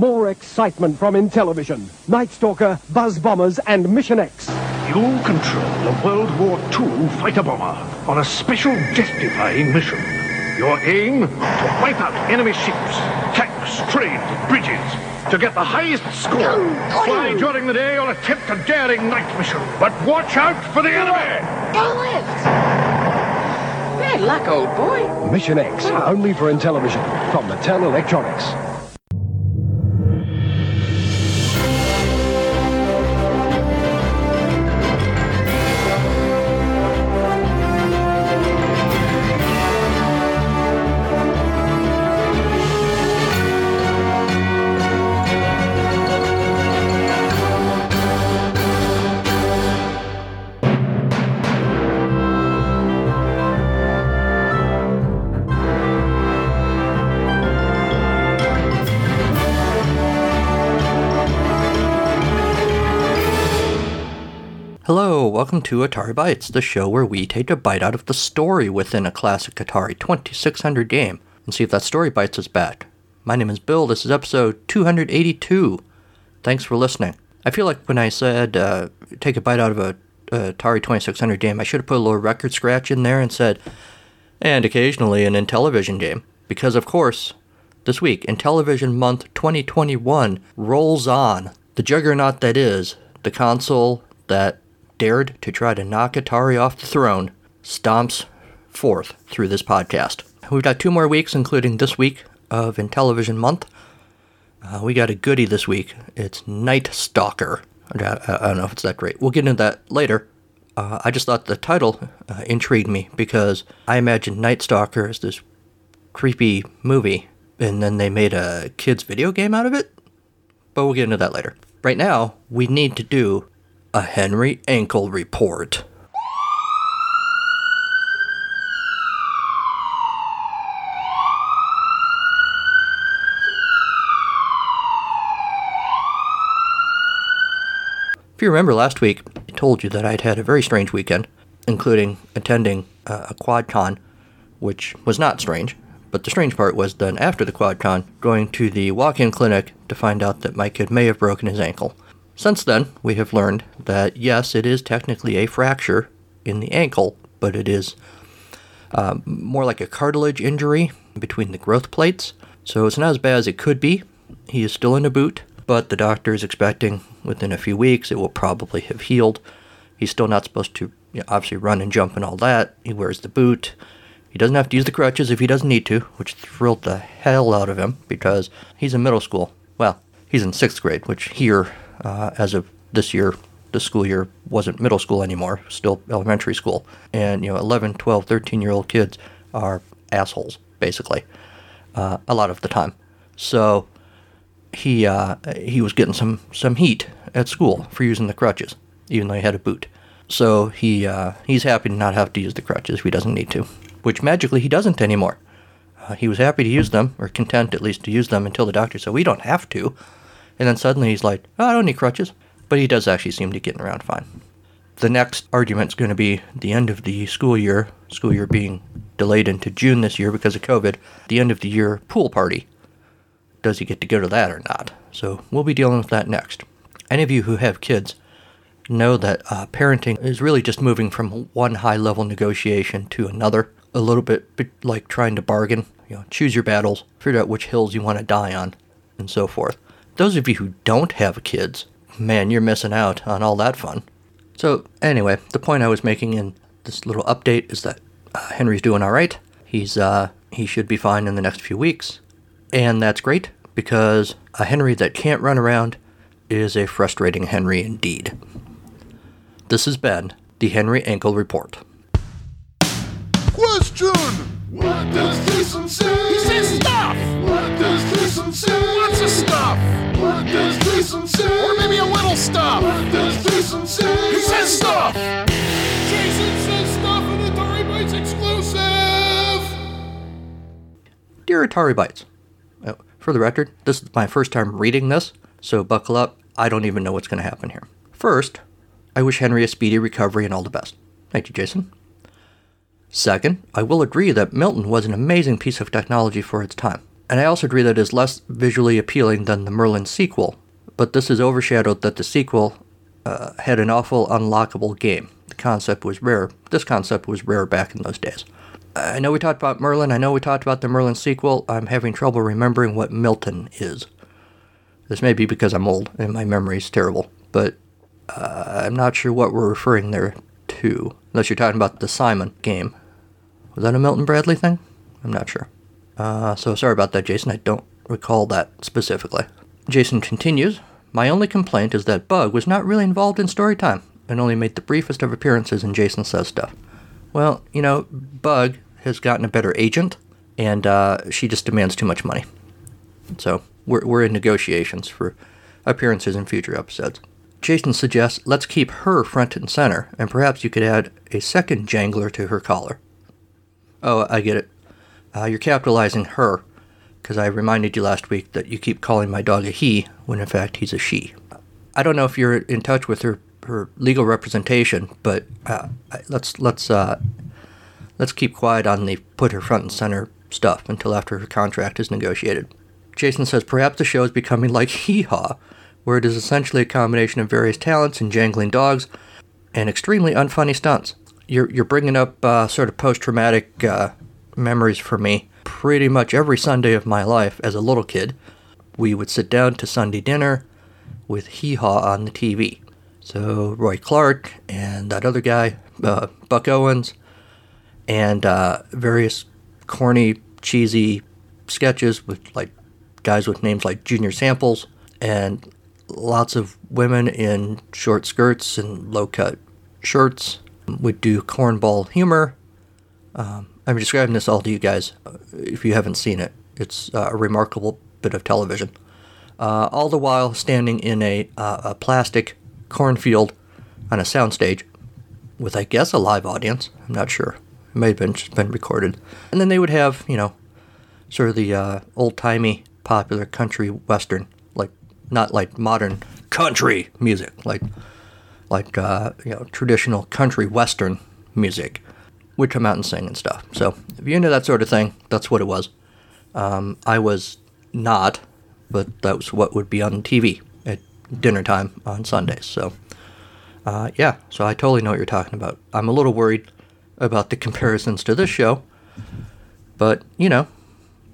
more excitement from Intellivision. Night Stalker, Buzz Bombers, and Mission X. You'll control a World War II fighter bomber on a special jet-defying mission. Your aim? To wipe out enemy ships, tanks, trains, bridges. To get the highest score. Fly during the day or attempt a daring night mission. But watch out for the enemy! Go left! Bad luck, old boy. Mission X, only for Intellivision, from Mattel Electronics. Welcome to Atari Bytes, the show where we take a bite out of the story within a classic Atari 2600 game and see if that story bites us back. My name is Bill, this is episode 282. Thanks for listening. I feel like when I said uh, take a bite out of a, Atari 2600 game, I should have put a little record scratch in there and said, and occasionally an Intellivision game. Because, of course, this week, Intellivision Month 2021 rolls on. The juggernaut that is, the console that dared to try to knock Atari off the throne, stomps forth through this podcast. We've got two more weeks, including this week of Intellivision Month. Uh, we got a goodie this week. It's Night Stalker. I, don't know if it's that great. We'll get into that later. Uh, I just thought the title uh, intrigued me because I imagined Night Stalker as this creepy movie, and then they made a kids' video game out of it. But we'll get into that later. Right now, we need to do a Henry Ankle report. If you remember last week, I told you that I'd had a very strange weekend, including attending uh, a QuadCon, which was not strange. But the strange part was then after the QuadCon, going to the walk-in clinic to find out that my kid may have broken his ankle. Since then, we have learned that yes, it is technically a fracture in the ankle, but it is um, more like a cartilage injury between the growth plates. So it's not as bad as it could be. He is still in a boot, but the doctor is expecting within a few weeks it will probably have healed. He's still not supposed to you know, obviously run and jump and all that. He wears the boot. He doesn't have to use the crutches if he doesn't need to, which thrilled the hell out of him because he's in middle school. Well, he's in sixth grade, which here, uh, as of this year, the school year wasn't middle school anymore, still elementary school. And, you know, 11, 12, 13 year old kids are assholes, basically, uh, a lot of the time. So he uh, he was getting some, some heat at school for using the crutches, even though he had a boot. So he uh, he's happy to not have to use the crutches if he doesn't need to, which magically he doesn't anymore. Uh, he was happy to use them, or content at least to use them until the doctor said we don't have to, and then suddenly he's like, oh, I don't need crutches. But he does actually seem to getting around fine. The next argument's going to be the end of the school year, school year being delayed into June this year because of COVID, the end of the year pool party. Does he get to go to that or not? So we'll be dealing with that next. Any of you who have kids know that uh, parenting is really just moving from one high level negotiation to another, a little bit bit like trying to bargain. You know, choose your battles, figure out which hills you want to die on, and so forth. Those of you who don't have kids, man, you're missing out on all that fun. So, anyway, the point I was making in this little update is that uh, Henry's doing all right. He's uh, he should be fine in the next few weeks, and that's great because a Henry that can't run around is a frustrating Henry indeed. This has been the Henry Ankle Report. Question! What does say? Jason? Lots of stuff! Say? Or maybe a little stuff! Say? He says stuff! Jason says stuff in Atari Bytes exclusive! Dear Atari Bytes, uh, for the record, this is my first time reading this, so buckle up. I don't even know what's going to happen here. First, I wish Henry a speedy recovery and all the best. Thank you, Jason. Second, I will agree that Milton was an amazing piece of technology for its time. And I also agree that it is less visually appealing than the Merlin sequel, but this is overshadowed that the sequel uh, had an awful unlockable game. The concept was rare. This concept was rare back in those days. I know we talked about Merlin. I know we talked about the Merlin sequel. I'm having trouble remembering what Milton is. This may be because I'm old and my memory is terrible, but uh, I'm not sure what we're referring there to. Unless you're talking about the Simon game. Was that a Milton Bradley thing? I'm not sure. Uh, so sorry about that, Jason. I don't recall that specifically. Jason continues My only complaint is that Bug was not really involved in story time and only made the briefest of appearances in Jason Says stuff. Well, you know, Bug has gotten a better agent, and uh, she just demands too much money. So we're, we're in negotiations for appearances in future episodes. Jason suggests let's keep her front and center, and perhaps you could add a second jangler to her collar. Oh, I get it. Uh, you're capitalizing her, because I reminded you last week that you keep calling my dog a he, when in fact he's a she. I don't know if you're in touch with her, her legal representation, but uh, let's let's uh, let's keep quiet on the put her front and center stuff until after her contract is negotiated. Jason says perhaps the show is becoming like Hee Haw, where it is essentially a combination of various talents and jangling dogs and extremely unfunny stunts. You're, you're bringing up uh, sort of post traumatic uh, memories for me. Pretty much every Sunday of my life as a little kid, we would sit down to Sunday dinner with Hee Haw on the TV. So Roy Clark and that other guy, uh, Buck Owens, and uh, various corny, cheesy sketches with like guys with names like Junior Samples and lots of women in short skirts and low cut shirts would do cornball humor. Um, I'm describing this all to you guys uh, if you haven't seen it. It's uh, a remarkable bit of television. Uh, all the while standing in a, uh, a plastic cornfield on a soundstage with, I guess, a live audience. I'm not sure. It may have been just been recorded. And then they would have, you know, sort of the uh, old timey popular country western like not like modern country music, like like uh, you know traditional country western music, would come out and sing and stuff. So if you're into that sort of thing, that's what it was. Um, I was not, but that was what would be on TV at dinner time on Sundays. So uh, yeah, so I totally know what you're talking about. I'm a little worried about the comparisons to this show, but you know,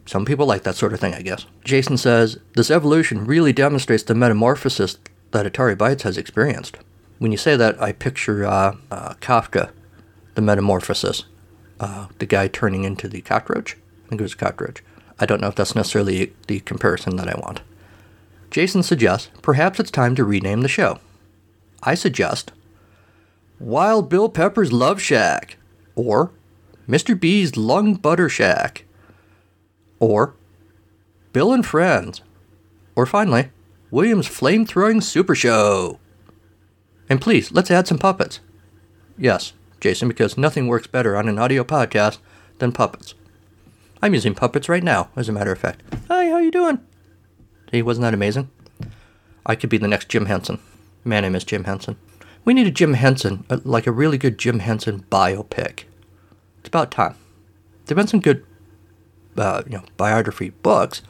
some people like that sort of thing, I guess. Jason says, This evolution really demonstrates the metamorphosis that Atari Bytes has experienced. When you say that, I picture uh, uh, Kafka, the metamorphosis, uh, the guy turning into the cockroach. I think it was a cockroach. I don't know if that's necessarily the comparison that I want. Jason suggests perhaps it's time to rename the show. I suggest Wild Bill Pepper's Love Shack or Mr. B's Lung Butter Shack or Bill and Friends. Or finally, William's Flame Throwing Super Show. And please, let's add some puppets. Yes, Jason, because nothing works better on an audio podcast than puppets. I'm using puppets right now, as a matter of fact. Hi, how you doing? See, wasn't that amazing? I could be the next Jim Henson. Man, I miss Jim Henson. We need a Jim Henson, like a really good Jim Henson biopic. It's about time. There've been some good uh, you know biography books,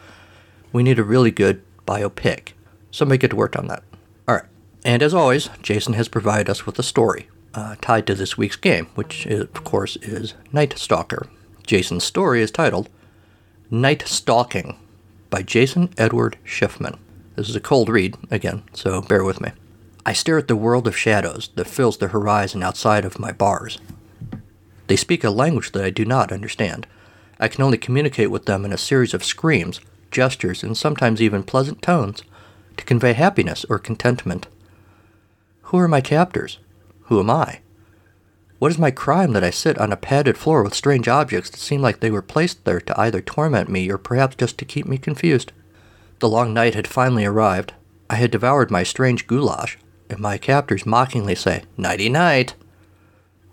we need a really good biopic. Somebody get to work on that. All right. And as always, Jason has provided us with a story uh, tied to this week's game, which is, of course is Night Stalker. Jason's story is titled Night Stalking by Jason Edward Schiffman. This is a cold read, again, so bear with me. I stare at the world of shadows that fills the horizon outside of my bars. They speak a language that I do not understand. I can only communicate with them in a series of screams, gestures, and sometimes even pleasant tones to convey happiness or contentment. Who are my captors? Who am I? What is my crime that I sit on a padded floor with strange objects that seem like they were placed there to either torment me or perhaps just to keep me confused? The long night had finally arrived. I had devoured my strange goulash, and my captors mockingly say, Nighty night.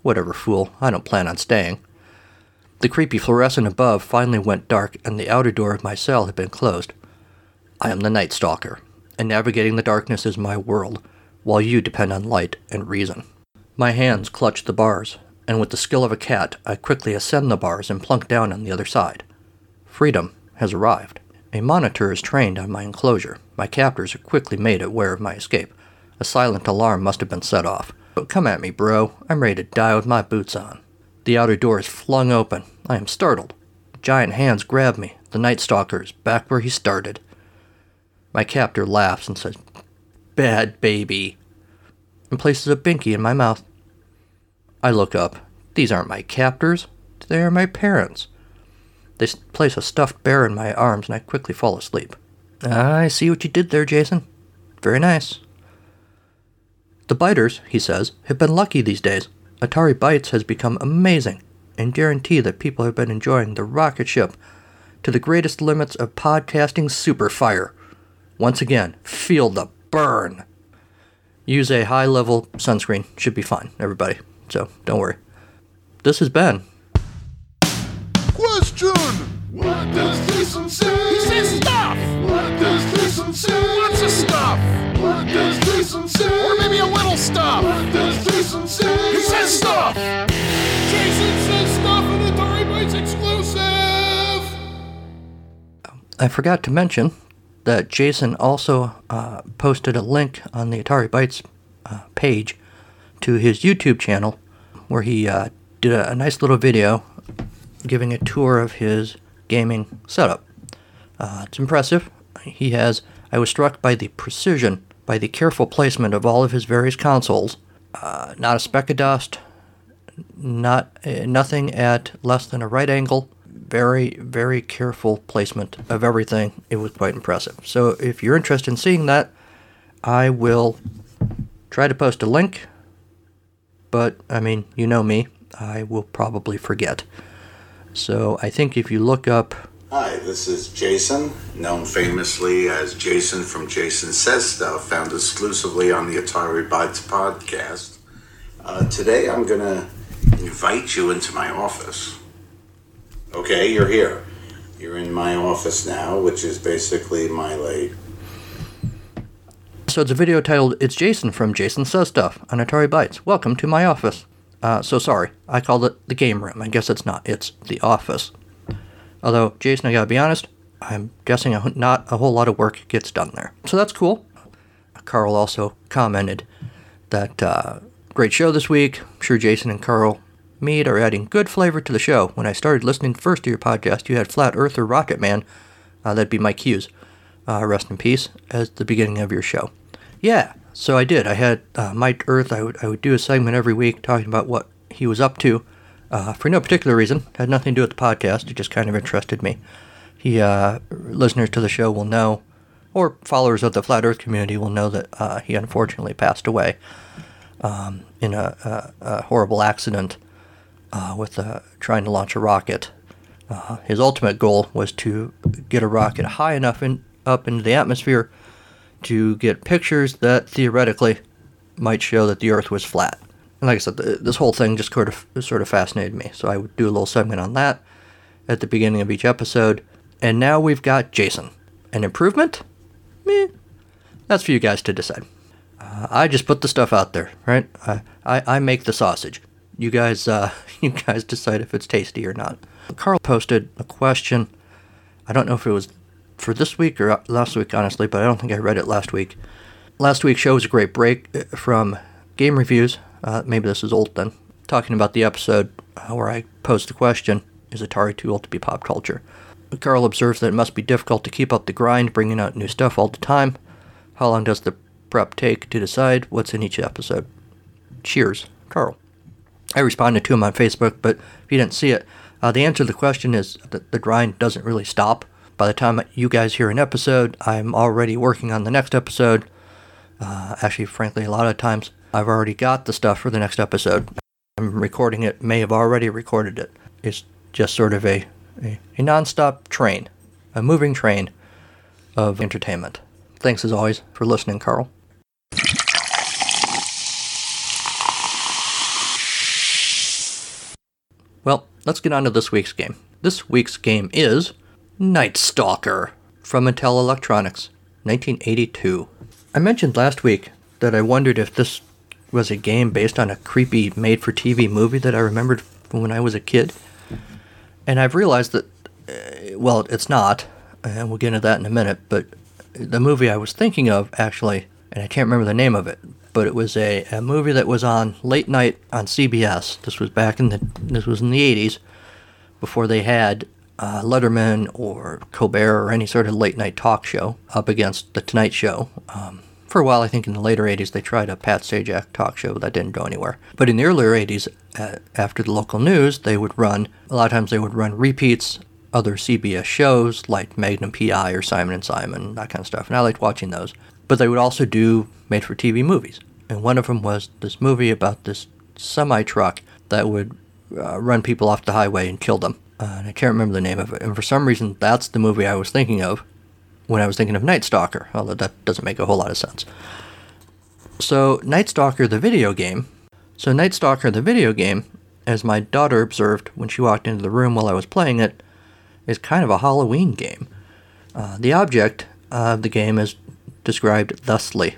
Whatever, fool, I don't plan on staying. The creepy fluorescent above finally went dark, and the outer door of my cell had been closed. I am the Night Stalker, and navigating the darkness is my world, while you depend on light and reason. My hands clutch the bars, and with the skill of a cat, I quickly ascend the bars and plunk down on the other side. Freedom has arrived. A monitor is trained on my enclosure. My captors are quickly made aware of my escape. A silent alarm must have been set off. But come at me, bro. I'm ready to die with my boots on. The outer door is flung open. I am startled. Giant hands grab me. The Night Stalker is back where he started. My captor laughs and says, Bad baby, and places a binky in my mouth. I look up. These aren't my captors. They are my parents. They place a stuffed bear in my arms, and I quickly fall asleep. Ah, I see what you did there, Jason. Very nice. The biters, he says, have been lucky these days. Atari Bytes has become amazing and guarantee that people have been enjoying the rocket ship to the greatest limits of podcasting superfire. Once again, feel the burn. Use a high level sunscreen. Should be fine, everybody. So don't worry. This is Ben. Question! What does Jason say? He says stuff! What does Jason say? Lots of stuff! What does Jason say? Or maybe a little stuff! What does Jason say? He says stuff! Jason says stuff in Atari Bytes exclusive. I forgot to mention that Jason also uh, posted a link on the Atari Bytes uh, page to his YouTube channel where he uh, did a, a nice little video giving a tour of his gaming setup. Uh, it's impressive. He has, I was struck by the precision, by the careful placement of all of his various consoles. Uh, not a speck of dust, not uh, nothing at less than a right angle. Very, very careful placement of everything. It was quite impressive. So if you're interested in seeing that, I will try to post a link. But I mean, you know me, I will probably forget. So I think if you look up, Hi, this is Jason, known famously as Jason from Jason Says Stuff, found exclusively on the Atari Bytes podcast. Uh, today I'm going to invite you into my office. Okay, you're here. You're in my office now, which is basically my like so it's a video titled "It's Jason from Jason Says Stuff" on Atari Bytes. Welcome to my office. Uh, so sorry, I called it the game room. I guess it's not. It's the office. Although, Jason, I gotta be honest, I'm guessing a, not a whole lot of work gets done there. So that's cool. Carl also commented that uh, great show this week. I'm sure Jason and Carl Mead are adding good flavor to the show. When I started listening first to your podcast, you had Flat Earth or Rocket Man, uh, that'd be Mike Hughes, uh, rest in peace, as the beginning of your show. Yeah, so I did. I had uh, Mike Earth. I would I would do a segment every week talking about what he was up to, uh, for no particular reason. Had nothing to do with the podcast. It just kind of interested me. He uh, listeners to the show will know, or followers of the flat Earth community will know that uh, he unfortunately passed away um, in a, a, a horrible accident uh, with uh, trying to launch a rocket. Uh, his ultimate goal was to get a rocket high enough in, up into the atmosphere to get pictures that theoretically might show that the Earth was flat. And like I said, th- this whole thing just sort of sort of fascinated me. So I would do a little segment on that at the beginning of each episode. And now we've got Jason. An improvement? Meh. That's for you guys to decide. Uh, I just put the stuff out there, right? I, I, I make the sausage. You guys, uh, you guys decide if it's tasty or not. Carl posted a question. I don't know if it was for this week or last week, honestly, but I don't think I read it last week. Last week's show was a great break uh, from game reviews. Uh, maybe this is old then. Talking about the episode uh, where I posed the question Is Atari too old to be pop culture? Carl observes that it must be difficult to keep up the grind, bringing out new stuff all the time. How long does the prep take to decide what's in each episode? Cheers, Carl. I responded to him on Facebook, but if you didn't see it, uh, the answer to the question is that the grind doesn't really stop. By the time you guys hear an episode, I'm already working on the next episode. Uh, actually, frankly, a lot of times I've already got the stuff for the next episode. I'm recording it, may have already recorded it. It's just sort of a, a, a non-stop train, a moving train of entertainment. Thanks as always for listening, Carl. Well, let's get on to this week's game. This week's game is Night Stalker from Intel Electronics, 1982. I mentioned last week that I wondered if this was a game based on a creepy made for TV movie that I remembered from when I was a kid. And I've realized that, uh, well, it's not. and we'll get into that in a minute. But the movie I was thinking of, actually, and I can't remember the name of it, but it was a, a movie that was on late night on CBS. This was back in the this was in the 80s, before they had uh, Letterman or Colbert or any sort of late night talk show up against the Tonight Show. Um, for a while, I think in the later 80s, they tried a Pat Sajak talk show, that didn't go anywhere. But in the earlier 80s, uh, after the local news, they would run, a lot of times they would run repeats, other CBS shows like Magnum PI or Simon and Simon, that kind of stuff. And I liked watching those. But they would also do made for TV movies. And one of them was this movie about this semi truck that would uh, run people off the highway and kill them. Uh, and I can't remember the name of it. And for some reason, that's the movie I was thinking of when I was thinking of Night Stalker, although that doesn't make a whole lot of sense. So, Night Stalker, the video game. So, Night Stalker, the video game, as my daughter observed when she walked into the room while I was playing it, is kind of a Halloween game. Uh, the object of the game is described thusly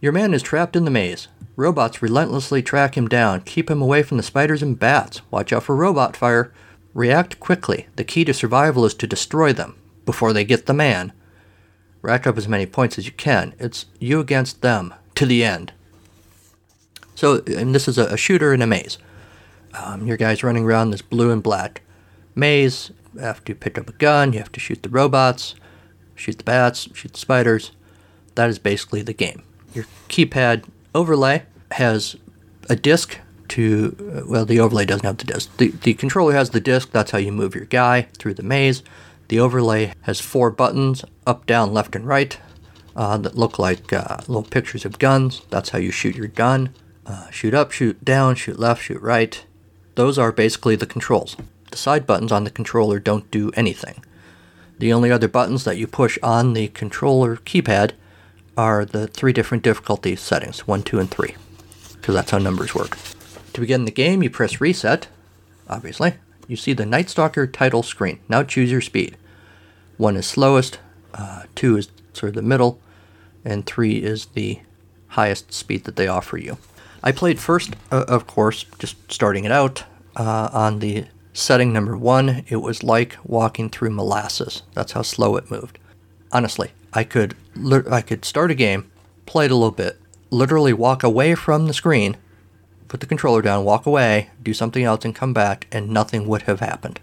Your man is trapped in the maze. Robots relentlessly track him down, keep him away from the spiders and bats. Watch out for robot fire. React quickly. The key to survival is to destroy them before they get the man. Rack up as many points as you can. It's you against them to the end. So, and this is a, a shooter in a maze. Um, your guy's running around this blue and black maze. After You pick up a gun. You have to shoot the robots, shoot the bats, shoot the spiders. That is basically the game. Your keypad overlay has a disc to, well, the overlay doesn't have the disc. The, the controller has the disc. That's how you move your guy through the maze. The overlay has four buttons up, down, left, and right uh, that look like uh, little pictures of guns. That's how you shoot your gun. Uh, shoot up, shoot down, shoot left, shoot right. Those are basically the controls. The side buttons on the controller don't do anything. The only other buttons that you push on the controller keypad are the three different difficulty settings 1, 2, and 3, because that's how numbers work. To begin the game, you press reset, obviously. You see the Night Stalker title screen. Now choose your speed. 1 is slowest, uh, 2 is sort of the middle, and 3 is the highest speed that they offer you. I played first, uh, of course, just starting it out, uh, on the setting number 1. It was like walking through molasses. That's how slow it moved. Honestly, I could I could start a game, play it a little bit, literally walk away from the screen, put the controller down, walk away, do something else, and come back, and nothing would have happened.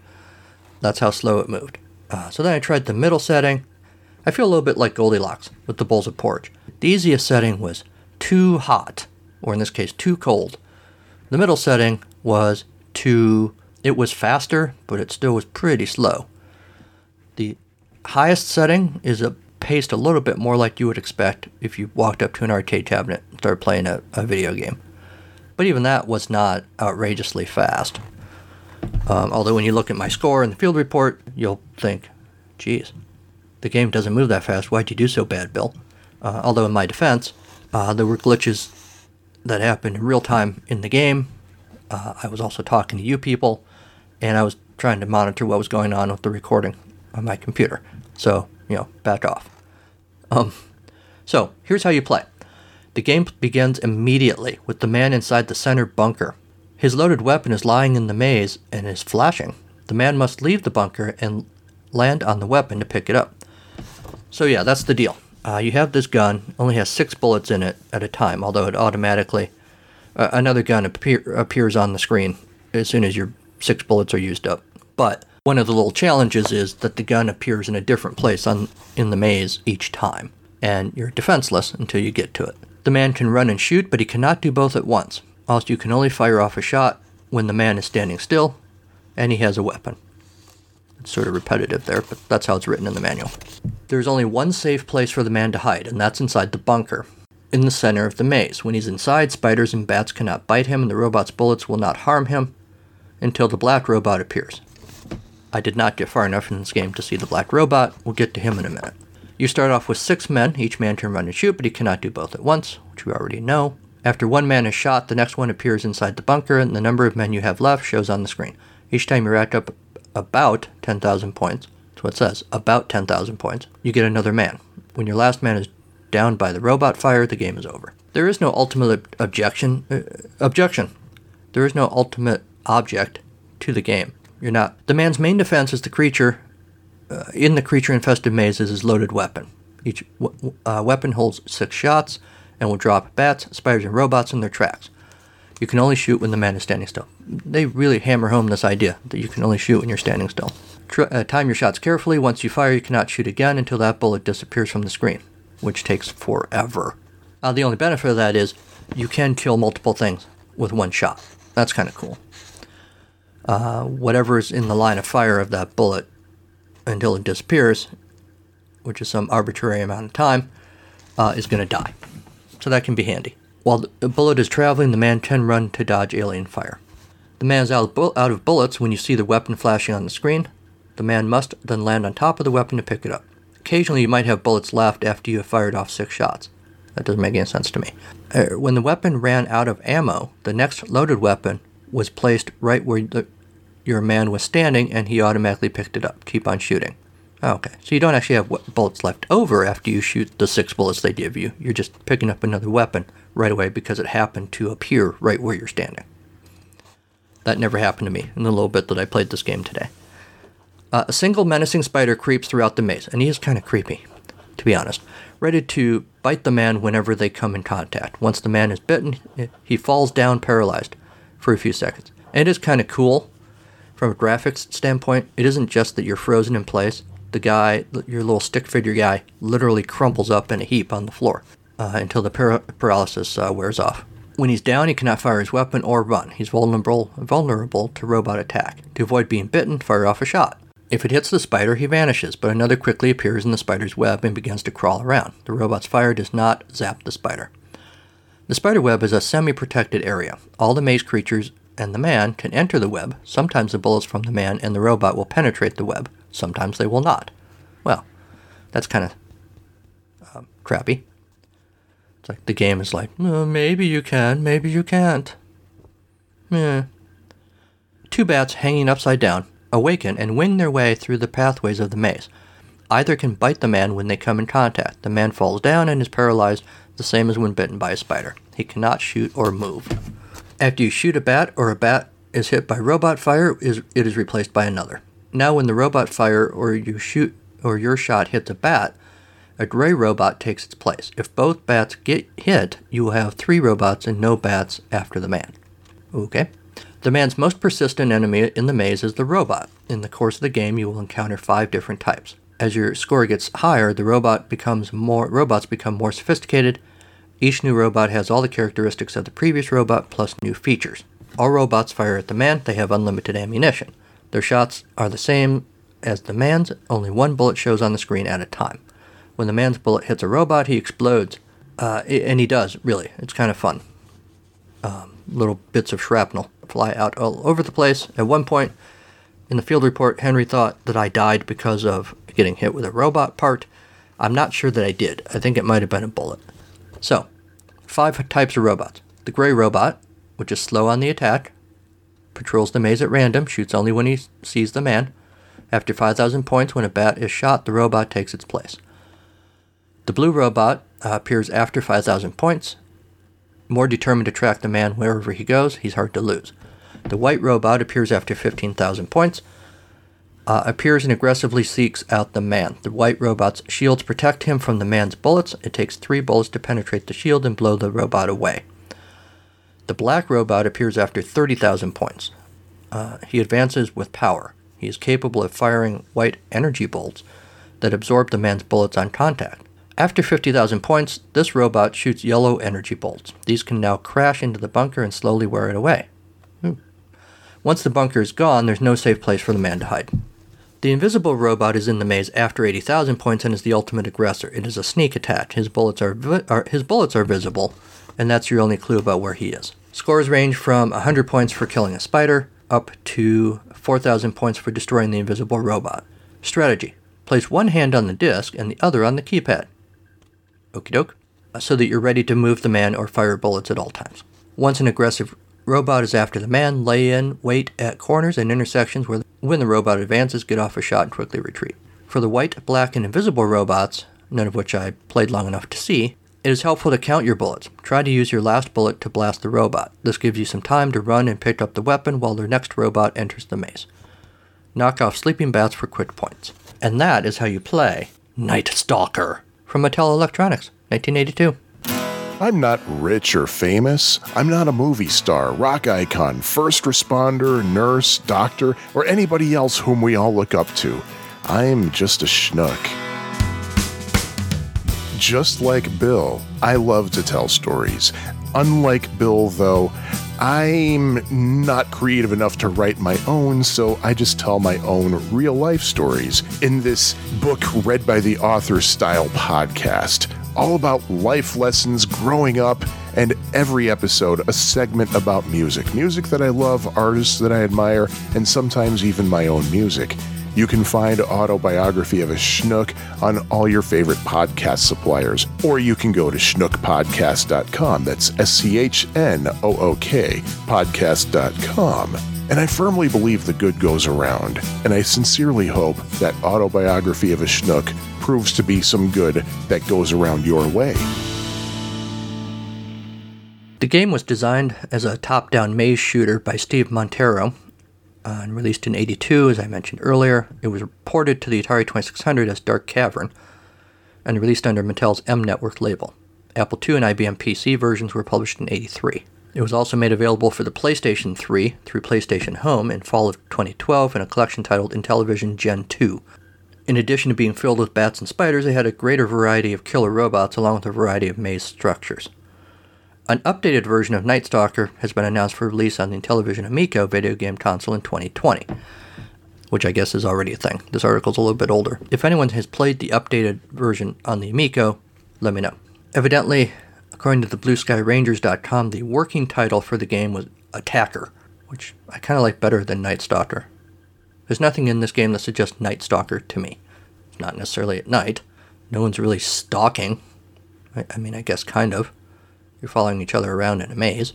That's how slow it moved. Uh, so then I tried the middle setting. I feel a little bit like Goldilocks with the bowls of porridge. The easiest setting was too hot, or in this case, too cold. The middle setting was too. It was faster, but it still was pretty slow. The highest setting is a paced a little bit more like you would expect if you walked up to an arcade cabinet and started playing a, a video game. But even that was not outrageously fast. Um, although when you look at my score in the field report, you'll think, geez, the game doesn't move that fast. Why'd you do so bad, Bill? Uh, although in my defense, uh, there were glitches that happened in real time in the game. Uh, I was also talking to you people, and I was trying to monitor what was going on with the recording on my computer. So, you know, back off. Um, so, here's how you play. The game begins immediately with the man inside the center bunker. His loaded weapon is lying in the maze and is flashing. The man must leave the bunker and land on the weapon to pick it up. So, yeah, that's the deal. Uh, you have this gun, only has six bullets in it at a time, although it automatically. Uh, another gun appear, appears on the screen as soon as your six bullets are used up. But one of the little challenges is that the gun appears in a different place on, in the maze each time, and you're defenseless until you get to it. The man can run and shoot, but he cannot do both at once. Also, you can only fire off a shot when the man is standing still, and he has a weapon. It's sort of repetitive there, but that's how it's written in the manual. There's only one safe place for the man to hide, and that's inside the bunker, in the center of the maze. When he's inside, spiders and bats cannot bite him, and the robot's bullets will not harm him until the black robot appears. I did not get far enough in this game to see the black robot. We'll get to him in a minute. You start off with six men. Each man can run and shoot, but he cannot do both at once, which we already know. After one man is shot, the next one appears inside the bunker, and the number of men you have left shows on the screen. Each time you rack up about 10,000 points, that's what it says, about 10,000 points, you get another man. When your last man is down by the robot fire, the game is over. There is no ultimate objection. Uh, objection. There is no ultimate object to the game. You're not. The man's main defense is the creature uh, in the creature infested maze is his loaded weapon. Each uh, weapon holds six shots and will drop bats, spiders, and robots in their tracks. You can only shoot when the man is standing still. They really hammer home this idea that you can only shoot when you're standing still. Tr- uh, time your shots carefully. Once you fire, you cannot shoot again until that bullet disappears from the screen, which takes forever. Uh, the only benefit of that is you can kill multiple things with one shot. That's kind of cool. Uh, whatever is in the line of fire of that bullet until it disappears, which is some arbitrary amount of time, uh, is going to die. So that can be handy. While the bullet is traveling, the man can run to dodge alien fire. The man is out of, bullets when you see the weapon flashing on the screen. The man must then land on top of the weapon to pick it up. Occasionally, you might have bullets left after you have fired off six shots. That doesn't make any sense to me. Uh, when the weapon ran out of ammo, the next loaded weapon was placed right where the, your man was standing, and he automatically picked it up. Keep on shooting. Okay, so you don't actually have bullets left over after you shoot the six bullets they give you. You're just picking up another weapon right away because it happened to appear right where you're standing. That never happened to me in the little bit that I played this game today. Uh, a single menacing spider creeps throughout the maze, and he is kind of creepy, to be honest, ready to bite the man whenever they come in contact. Once the man is bitten, he falls down paralyzed for a few seconds. And it is kind of cool from a graphics standpoint. It isn't just that you're frozen in place. The guy, your little stick figure guy, literally crumples up in a heap on the floor uh, until the para- paralysis uh, wears off. When he's down, he cannot fire his weapon or run. He's vulnerable, vulnerable to robot attack. To avoid being bitten, fire off a shot. If it hits the spider, he vanishes, but another quickly appears in the spider's web and begins to crawl around. The robot's fire does not zap the spider. The spider web is a semi protected area. All the maze creatures and the man can enter the web. Sometimes the bullets from the man and the robot will penetrate the web, sometimes they will not. Well, that's kind of um, crappy. It's like the game is like, "Uh, maybe you can, maybe you can't. Two bats hanging upside down awaken and wing their way through the pathways of the maze. Either can bite the man when they come in contact. The man falls down and is paralyzed, the same as when bitten by a spider. He cannot shoot or move. After you shoot a bat or a bat is hit by robot fire, it is replaced by another. Now when the robot fire or you shoot or your shot hits a bat, a gray robot takes its place. If both bats get hit, you will have three robots and no bats after the man. Okay. The man's most persistent enemy in the maze is the robot. In the course of the game, you will encounter five different types. As your score gets higher, the robot becomes more robots become more sophisticated. Each new robot has all the characteristics of the previous robot plus new features. All robots fire at the man, they have unlimited ammunition. Their shots are the same as the man's, only one bullet shows on the screen at a time. When the man's bullet hits a robot, he explodes. Uh, and he does, really. It's kind of fun. Um, little bits of shrapnel fly out all over the place. At one point in the field report, Henry thought that I died because of getting hit with a robot part. I'm not sure that I did. I think it might have been a bullet. So, five types of robots. The gray robot, which is slow on the attack, patrols the maze at random, shoots only when he sees the man. After 5,000 points, when a bat is shot, the robot takes its place. The blue robot uh, appears after 5,000 points. More determined to track the man wherever he goes, he's hard to lose. The white robot appears after 15,000 points. Uh, appears and aggressively seeks out the man. The white robot's shields protect him from the man's bullets. It takes three bullets to penetrate the shield and blow the robot away. The black robot appears after 30,000 points. Uh, he advances with power. He is capable of firing white energy bolts that absorb the man's bullets on contact. After 50,000 points, this robot shoots yellow energy bolts. These can now crash into the bunker and slowly wear it away. Hmm. Once the bunker is gone, there's no safe place for the man to hide. The invisible robot is in the maze after 80,000 points and is the ultimate aggressor. It is a sneak attack. His bullets are, vi- are his bullets are visible, and that's your only clue about where he is. Scores range from 100 points for killing a spider up to 4,000 points for destroying the invisible robot. Strategy: Place one hand on the disc and the other on the keypad. Okie doke. So that you're ready to move the man or fire bullets at all times. Once an aggressive robot is after the man, lay in wait at corners and intersections where when the robot advances, get off a shot and quickly retreat. For the white, black, and invisible robots, none of which I played long enough to see, it is helpful to count your bullets. Try to use your last bullet to blast the robot. This gives you some time to run and pick up the weapon while the next robot enters the maze. Knock off sleeping bats for quick points. And that is how you play Night Stalker from Mattel Electronics, 1982. I'm not rich or famous. I'm not a movie star, rock icon, first responder, nurse, doctor, or anybody else whom we all look up to. I'm just a schnook. Just like Bill, I love to tell stories. Unlike Bill, though, I'm not creative enough to write my own, so I just tell my own real life stories in this book read by the author style podcast. All about life lessons growing up, and every episode a segment about music. Music that I love, artists that I admire, and sometimes even my own music. You can find Autobiography of a Schnook on all your favorite podcast suppliers, or you can go to schnookpodcast.com. That's S C H N O O K podcast.com. And I firmly believe the good goes around, and I sincerely hope that Autobiography of a Schnook proves to be some good that goes around your way. The game was designed as a top down maze shooter by Steve Montero uh, and released in 82, as I mentioned earlier. It was ported to the Atari 2600 as Dark Cavern and released under Mattel's M Network label. Apple II and IBM PC versions were published in 83. It was also made available for the PlayStation 3 through PlayStation Home in fall of 2012 in a collection titled Intellivision Gen 2. In addition to being filled with bats and spiders, they had a greater variety of killer robots along with a variety of maze structures. An updated version of Night Stalker has been announced for release on the Intellivision Amico video game console in 2020, which I guess is already a thing. This article's a little bit older. If anyone has played the updated version on the Amico, let me know. Evidently, according to the BlueSkyRangers.com, the working title for the game was Attacker, which I kind of like better than Night Stalker. There's nothing in this game that suggests Night Stalker to me. Not necessarily at night. No one's really stalking. I, I mean, I guess kind of. You're following each other around in a maze.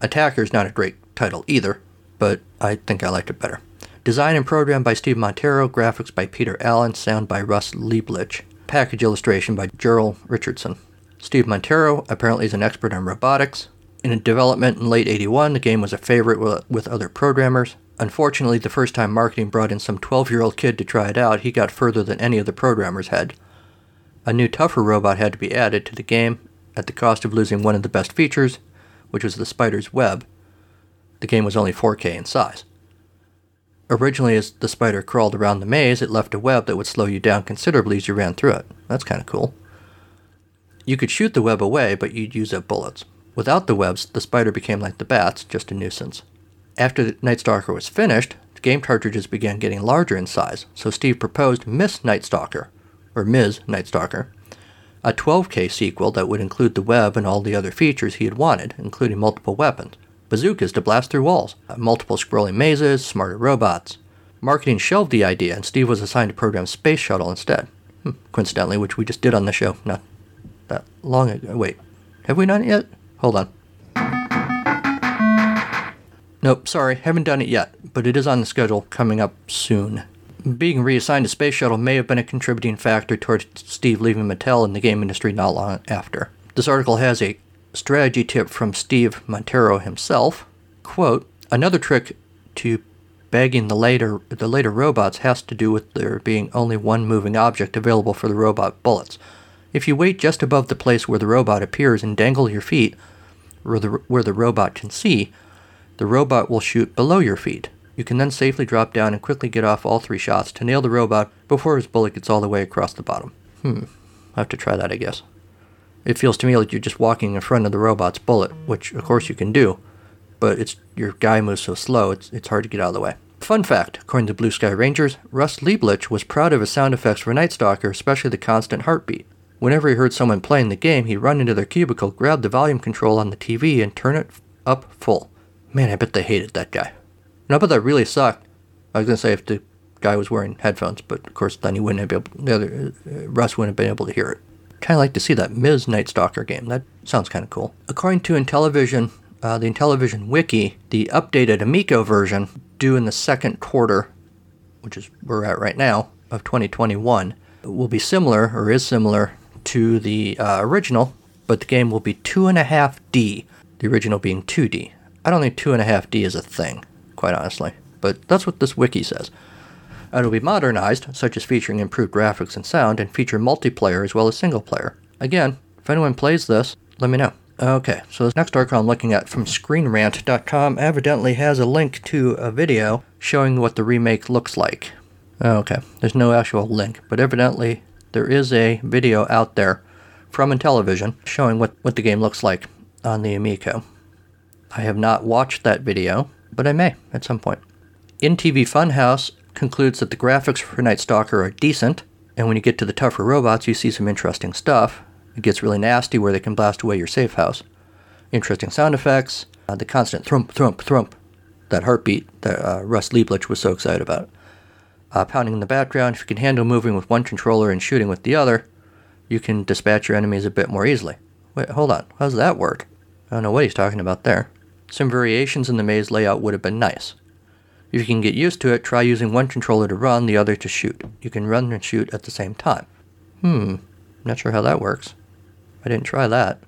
Attacker's not a great title either, but I think I liked it better. Design and program by Steve Montero, graphics by Peter Allen, sound by Russ Lieblich, package illustration by Gerald Richardson. Steve Montero apparently is an expert on robotics. In development in late 81, the game was a favorite with, other programmers. Unfortunately, the first time marketing brought in some 12 year old kid to try it out, he got further than any of the programmers had. A new, tougher robot had to be added to the game, at the cost of losing one of the best features, which was the spider's web. The game was only 4K in size. Originally, as the spider crawled around the maze, it left a web that would slow you down considerably as you ran through it. That's kind of cool. You could shoot the web away, but you'd use up bullets. Without the webs, the spider became like the bats, just a nuisance. After Night Stalker was finished, the game cartridges began getting larger in size, so Steve proposed Miss Night Stalker, or Ms. Night Stalker, a 12K sequel that would include the web and all the other features he had wanted, including multiple weapons, bazookas to blast through walls, multiple scrolling mazes, smarter robots. Marketing shelved the idea, and Steve was assigned to program Space Shuttle instead. Hmm, coincidentally, which we just did on the show not that long ago. Wait, have we done it yet? Hold on. Nope, sorry, haven't done it yet, but it is on the schedule coming up soon being reassigned to Space Shuttle may have been a contributing factor toward Steve leaving Mattel in the game industry not long after. This article has a strategy tip from Steve Montero himself. Quote, another trick to bagging the later the later robots has to do with there being only one moving object available for the robot bullets. If you wait just above the place where the robot appears and dangle your feet where the, where the robot can see, the robot will shoot below your feet. You can then safely drop down and quickly get off all three shots to nail the robot before his bullet gets all the way across the bottom. Hmm, I have to try that, I guess. It feels to me like you're just walking in front of the robot's bullet, which of course you can do, but it's your guy moves so slow it's it's hard to get out of the way. Fun fact, according to Blue Sky Rangers, Russ Lieblich was proud of his sound effects for Night Stalker, especially the constant heartbeat. Whenever he heard someone playing the game, he'd run into their cubicle, grab the volume control on the TV, and turn it up full. Man, I bet they hated that guy. No, but that really sucked. I was gonna say if the guy was wearing headphones, but of course then he wouldn't have been able. The other uh, Russ wouldn't have been able to hear it. Kind of like to see that Ms. Night Stalker game. That sounds kind of cool. According to Intellivision, uh, the Intellivision wiki, the updated Amico version, due in the second quarter, which is where we're at right now, of 2021, will be similar or is similar to the uh, original, but the game will be two and a half D. The original being 2D. I don't think two and a half D is a thing quite honestly. But that's what this wiki says. It'll be modernized, such as featuring improved graphics and sound, and feature multiplayer as well as single player. Again, if anyone plays this, let me know. Okay, so this next article I'm looking at from ScreenRant.com evidently has a link to a video showing what the remake looks like. Okay, there's no actual link, but evidently there is a video out there from Intellivision showing what, what the game looks like on the Amico. I have not watched that video, but I may at some point. InTV Funhouse concludes that the graphics for Night Stalker are decent, and when you get to the tougher robots, you see some interesting stuff. It gets really nasty where they can blast away your safe house. Interesting sound effects, uh, the constant thump, thump, thump, that heartbeat that uh, Russ Lieblich was so excited about. Uh, pounding in the background, if you can handle moving with one controller and shooting with the other, you can dispatch your enemies a bit more easily. Wait, hold on. How does that work? I don't know what he's talking about there. Some variations in the maze layout would have been nice. If you can get used to it, try using one controller to run, the other to shoot. You can run and shoot at the same time. Hmm, not sure how that works. I didn't try that.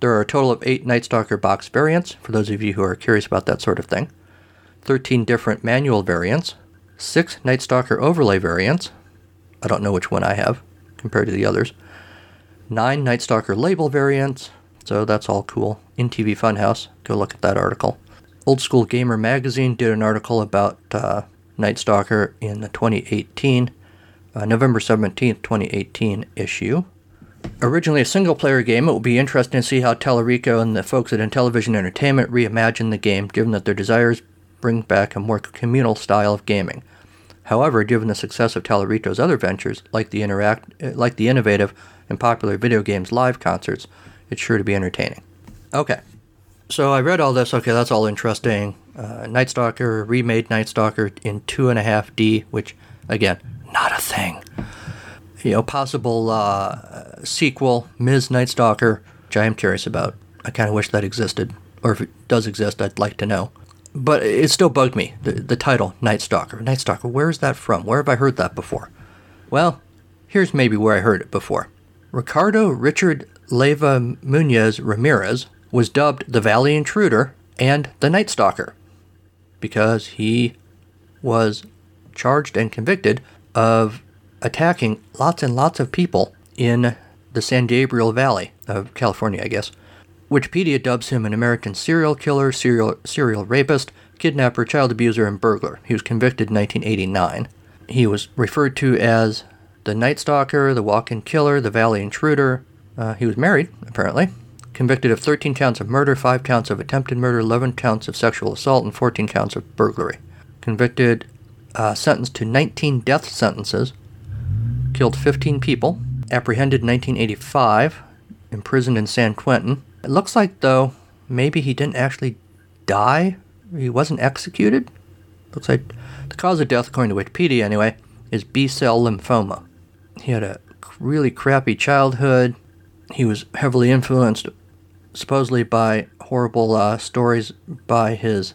There are a total of 8 Night Stalker box variants, for those of you who are curious about that sort of thing. 13 different manual variants, 6 Night Stalker overlay variants. I don't know which one I have compared to the others. 9 Night Stalker label variants, so that's all cool. InTV Funhouse, go look at that article. Old School Gamer magazine did an article about uh, Night Stalker in the 2018, uh, November 17th, 2018 issue. Originally a single player game, it will be interesting to see how Tallarico and the folks at Intellivision Entertainment reimagine the game, given that their desires bring back a more communal style of gaming. However, given the success of Tallarico's other ventures, like the interact, like the innovative and popular video games live concerts, it's sure to be entertaining. Okay, so I read all this. Okay, that's all interesting. Uh, Night Stalker remade Night Stalker in two and a half D, which again, not a thing you know, possible uh, sequel, Ms. Night Stalker, which I am curious about. I kind of wish that existed, or if it does exist, I'd like to know. But it still bugged me, the, the title, Night Stalker. Night Stalker, where is that from? Where have I heard that before? Well, here's maybe where I heard it before. Ricardo Richard Leyva Muñoz Ramirez was dubbed the Valley Intruder and the Night Stalker because he was charged and convicted of attacking lots and lots of people in the San Gabriel Valley of California, I guess. Wikipedia dubs him an American serial killer, serial, serial rapist, kidnapper, child abuser, and burglar. He was convicted in 1989. He was referred to as the Night Stalker, the Walk in Killer, the Valley Intruder. Uh, he was married, apparently. Convicted of 13 counts of murder, 5 counts of attempted murder, 11 counts of sexual assault, and 14 counts of burglary. Convicted, uh, sentenced to 19 death sentences, killed 15 people, apprehended in 1985, imprisoned in San Quentin. It looks like, though, maybe he didn't actually die. He wasn't executed. Looks like the cause of death, according to Wikipedia anyway, is B cell lymphoma. He had a really crappy childhood. He was heavily influenced, supposedly, by horrible uh, stories by his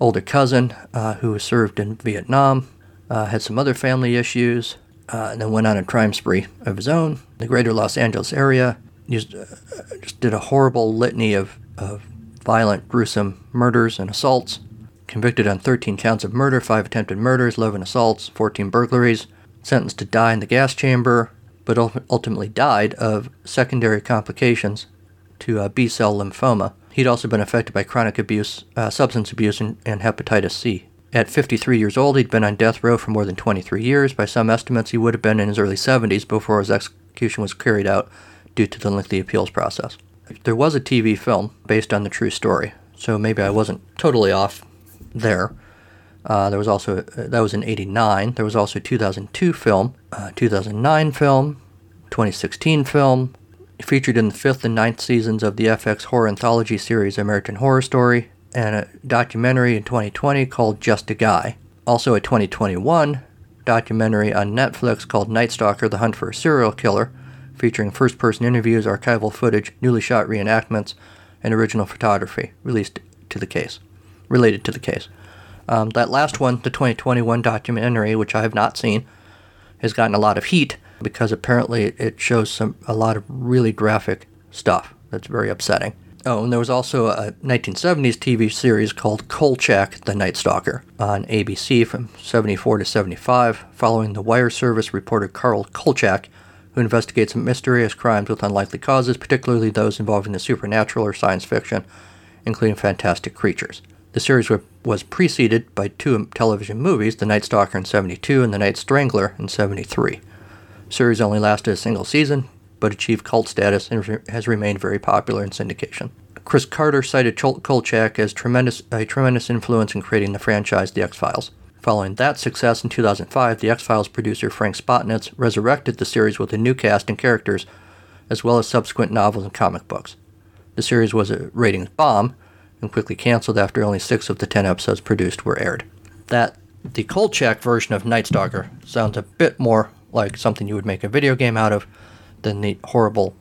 older cousin uh, who served in Vietnam. Uh, had some other family issues uh, and then went on a crime spree of his own. The greater Los Angeles area just, uh, just did a horrible litany of, of violent, gruesome murders and assaults. Convicted on 13 counts of murder, 5 attempted murders, 11 assaults, 14 burglaries. Sentenced to die in the gas chamber, but ultimately died of secondary complications to uh, B cell lymphoma. He'd also been affected by chronic abuse, uh, substance abuse, and, and hepatitis C. At 53 years old, he'd been on death row for more than 23 years. By some estimates, he would have been in his early 70s before his execution was carried out due to the lengthy appeals process. There was a TV film based on the true story, so maybe I wasn't totally off there. Uh, there was also, uh, that was in 89. There was also a 2002 film, uh, 2009 film, 2016 film, featured in the fifth and ninth seasons of the FX horror anthology series American Horror Story, and a documentary in 2020 called Just a Guy. Also, a 2021 documentary on Netflix called Night Stalker The Hunt for a Serial Killer, featuring first person interviews, archival footage, newly shot reenactments, and original photography released to the case, related to the case. Um, that last one, the 2021 documentary, which I have not seen, has gotten a lot of heat because apparently it shows some a lot of really graphic stuff that's very upsetting. Oh, and there was also a 1970s TV series called Kolchak, the Night Stalker, on ABC from 74 to 75, following the wire service reporter Carl Kolchak, who investigates mysterious crimes with unlikely causes, particularly those involving the supernatural or science fiction, including fantastic creatures. The series wa- was preceded by two television movies, The Night Stalker in 72 and The Night Strangler in 73. The series only lasted a single season, but achieved cult status and re- has remained very popular in syndication. Chris Carter cited Chol- Kolchak as tremendous, a tremendous influence in creating the franchise The X Files. Following that success in 2005, the X Files producer Frank Spotnitz resurrected the series with a new cast and characters, as well as subsequent novels and comic books. The series was a ratings bomb and quickly canceled after only six of the ten episodes produced were aired. That the Kolchak version of Night Stalker sounds a bit more like something you would make a video game out of than the horrible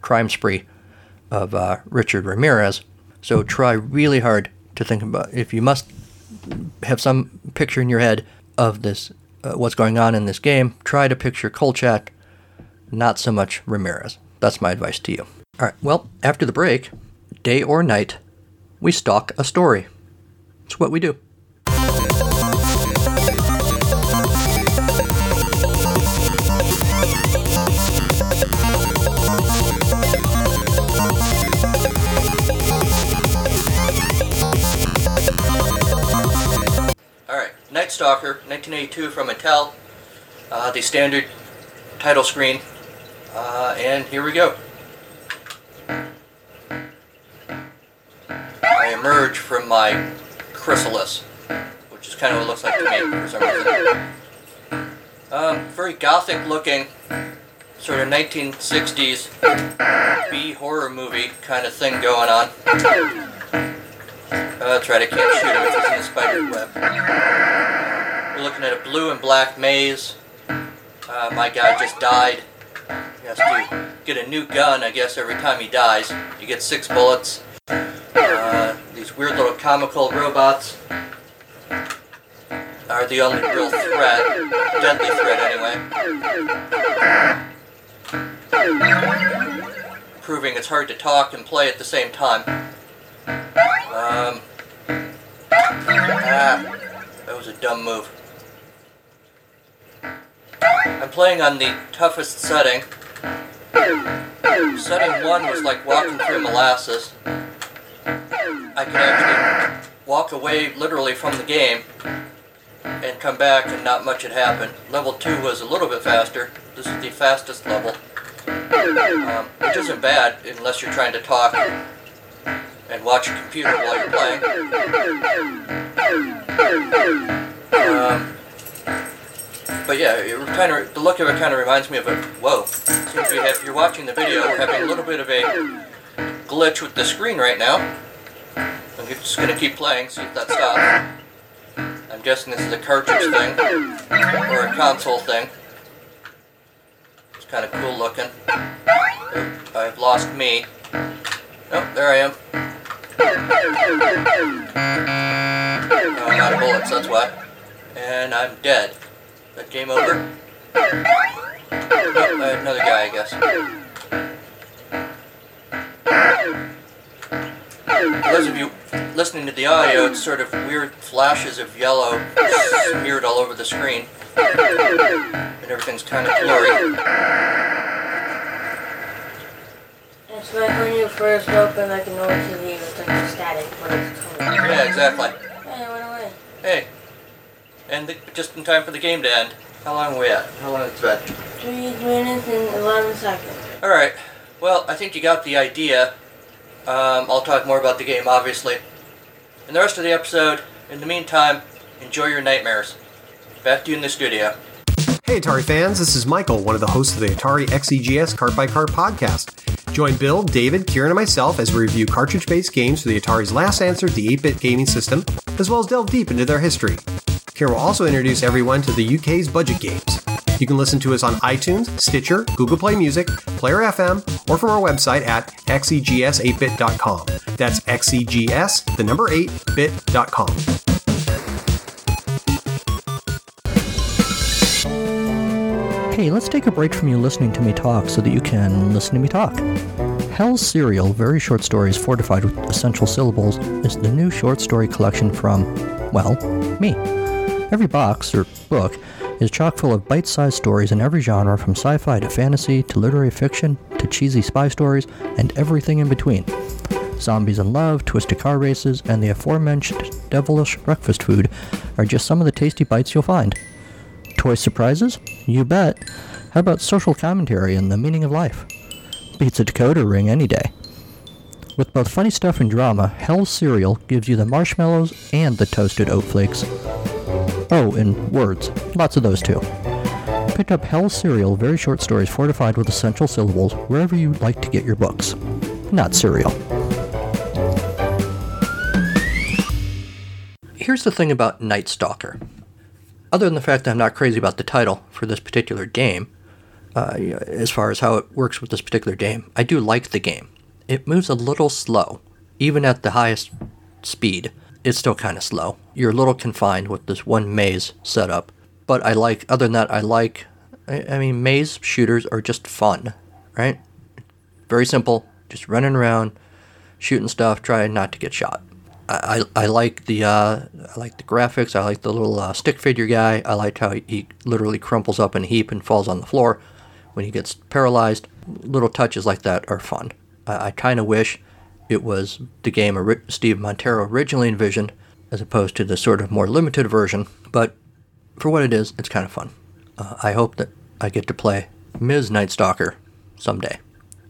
crime spree of uh, Richard Ramirez. So try really hard to think about if you must have some picture in your head of this, uh, what's going on in this game. Try to picture Kolchak, not so much Ramirez. That's my advice to you. All right. Well, after the break, day or night, we stalk a story. It's what we do. All right, Night Stalker, 1982 from Mattel. Uh, the standard title screen, uh, and here we go. I emerge from my chrysalis, which is kind of what it looks like to me for some reason. Um, very gothic looking, sort of 1960s B horror movie kind of thing going on. Oh, that's right, I can't shoot him if he's in the spider web. We're looking at a blue and black maze. Uh, my guy just died. He has to get a new gun, I guess, every time he dies. You get six bullets. Uh, these weird little comical robots are the only real threat. Deadly threat, anyway. Proving it's hard to talk and play at the same time. Um, ah, that was a dumb move. I'm playing on the toughest setting. Setting 1 was like walking through molasses. I could actually walk away literally from the game and come back and not much had happened. Level 2 was a little bit faster. This is the fastest level. Um, which isn't bad unless you're trying to talk and watch your computer while you're playing. Um, but yeah, it kind of the look of it kind of reminds me of a whoa. Seems we have, if you're watching the video, we're having a little bit of a glitch with the screen right now. I'm just gonna keep playing, see if that stops. I'm guessing this is a cartridge thing or a console thing. It's kind of cool looking. I've lost me. Oh, there I am. Oh, I'm out of bullets, that's why. And I'm dead. That game over? I had another guy, I guess. For those of you listening to the audio, it's sort of weird flashes of yellow smeared all over the screen. And everything's kind of blurry. It's like when you first open like an old TV with like static when it's. Yeah, exactly. Hey, it went away. Hey. And the, just in time for the game to end. How long are we at? How long has it been? Three minutes and 11 seconds. Alright. Well, I think you got the idea. Um, I'll talk more about the game, obviously. In the rest of the episode, in the meantime, enjoy your nightmares. Back to you in the studio. Hey Atari fans, this is Michael, one of the hosts of the Atari XEGS Cart by Cart podcast. Join Bill, David, Kieran, and myself as we review cartridge based games for the Atari's last answer to the 8 bit gaming system, as well as delve deep into their history. Kieran will also introduce everyone to the UK's budget games. You can listen to us on iTunes, Stitcher, Google Play Music, Player FM, or from our website at xegs8bit.com. That's xegs, the number 8bit.com. Hey, let's take a break from you listening to me talk so that you can listen to me talk. Hell's Cereal, very short stories fortified with essential syllables, is the new short story collection from, well, me. Every box, or book, is chock full of bite sized stories in every genre from sci fi to fantasy to literary fiction to cheesy spy stories and everything in between. Zombies in Love, Twisted Car Races, and the aforementioned devilish breakfast food are just some of the tasty bites you'll find. Toy surprises? You bet. How about social commentary and the meaning of life? Beats a decoder ring any day. With both funny stuff and drama, Hell's Cereal gives you the marshmallows and the toasted oat flakes. Oh, and words. Lots of those too. Pick up Hell's Cereal, very short stories fortified with essential syllables, wherever you like to get your books. Not cereal. Here's the thing about Night Stalker. Other than the fact that I'm not crazy about the title for this particular game, uh, as far as how it works with this particular game, I do like the game. It moves a little slow, even at the highest speed. It's still kind of slow. You're a little confined with this one maze setup, but I like. Other than that, I like. I, I mean, maze shooters are just fun, right? Very simple, just running around, shooting stuff, trying not to get shot. I, I, like the uh, I like the graphics. I like the little uh, stick figure guy. I like how he, he literally crumples up in a heap and falls on the floor when he gets paralyzed. Little touches like that are fun. I, I kind of wish it was the game Steve Montero originally envisioned, as opposed to the sort of more limited version. But for what it is, it's kind of fun. Uh, I hope that I get to play Ms. Night Stalker someday.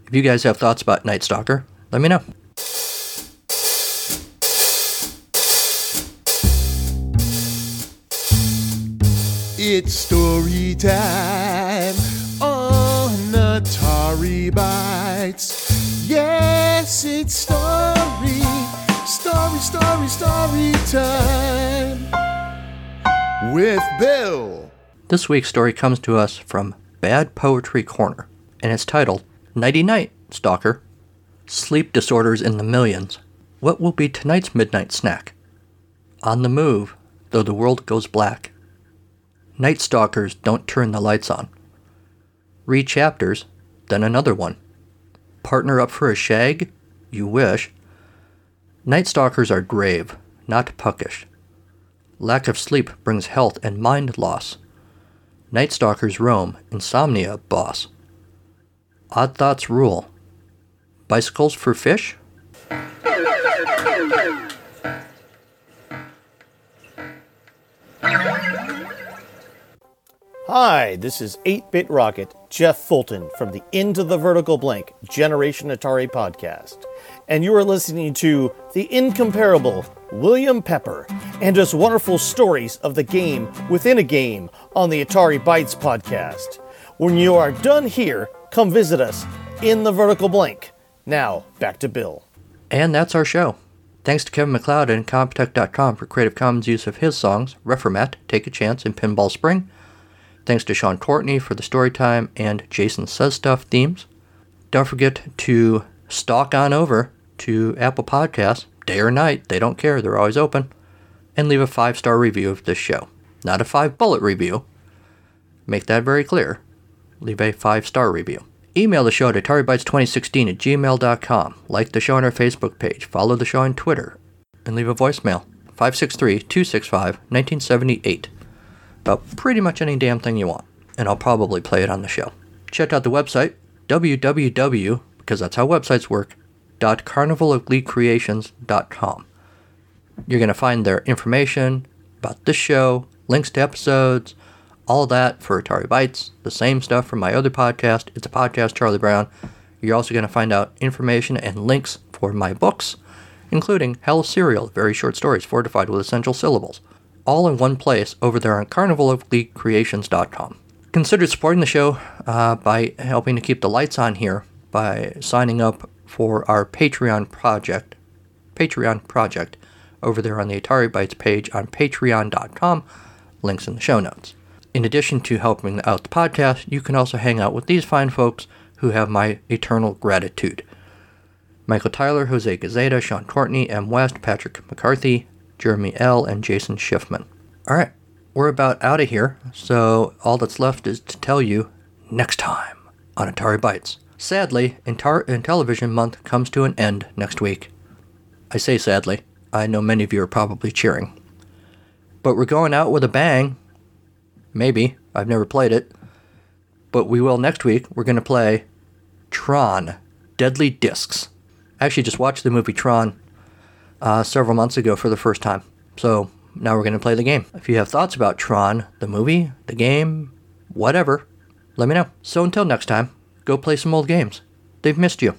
If you guys have thoughts about Night Stalker, let me know. It's story time on Atari Bites. Yes, it's story, story, story, story time with Bill. This week's story comes to us from Bad Poetry Corner, and it's titled Nighty Night, Stalker. Sleep disorders in the millions. What will be tonight's midnight snack? On the move, though the world goes black. Night stalkers don't turn the lights on. Read chapters, then another one. Partner up for a shag? You wish. Night stalkers are grave, not puckish. Lack of sleep brings health and mind loss. Night stalkers roam, insomnia, boss. Odd thoughts rule. Bicycles for fish? Hi, this is 8 Bit Rocket, Jeff Fulton from the Into the Vertical Blank Generation Atari podcast. And you are listening to the incomparable William Pepper and his wonderful stories of the game within a game on the Atari Bytes podcast. When you are done here, come visit us in the Vertical Blank. Now, back to Bill. And that's our show. Thanks to Kevin MacLeod and Incompetech.com for Creative Commons use of his songs, Reformat, Take a Chance, and Pinball Spring. Thanks to Sean Courtney for the Storytime and Jason Says Stuff themes. Don't forget to stalk on over to Apple Podcasts, day or night, they don't care, they're always open, and leave a five star review of this show. Not a five bullet review. Make that very clear. Leave a five star review. Email the show at AtariBytes2016 at gmail.com. Like the show on our Facebook page. Follow the show on Twitter. And leave a voicemail 563 265 1978 about pretty much any damn thing you want, and I'll probably play it on the show. Check out the website, www, because that's how websites work, .carnivalofgleecreations.com. You're going to find their information about this show, links to episodes, all that for Atari Bytes, the same stuff from my other podcast, It's a Podcast, Charlie Brown. You're also going to find out information and links for my books, including Hell's Cereal, very short stories fortified with essential syllables all in one place over there on carnivalofgleecreations.com. Consider supporting the show uh, by helping to keep the lights on here by signing up for our Patreon project, Patreon project, over there on the Atari Bytes page on patreon.com. Links in the show notes. In addition to helping out the podcast, you can also hang out with these fine folks who have my eternal gratitude. Michael Tyler, Jose Gazeta, Sean Courtney, M. West, Patrick McCarthy, Jeremy L., and Jason Schiffman. All right, we're about out of here, so all that's left is to tell you next time on Atari Bytes. Sadly, Intar- Intellivision month comes to an end next week. I say sadly. I know many of you are probably cheering. But we're going out with a bang. Maybe. I've never played it. But we will next week. We're going to play Tron Deadly Discs. I actually just watched the movie Tron uh, several months ago for the first time. So now we're going to play the game. If you have thoughts about Tron, the movie, the game, whatever, let me know. So until next time, go play some old games. They've missed you.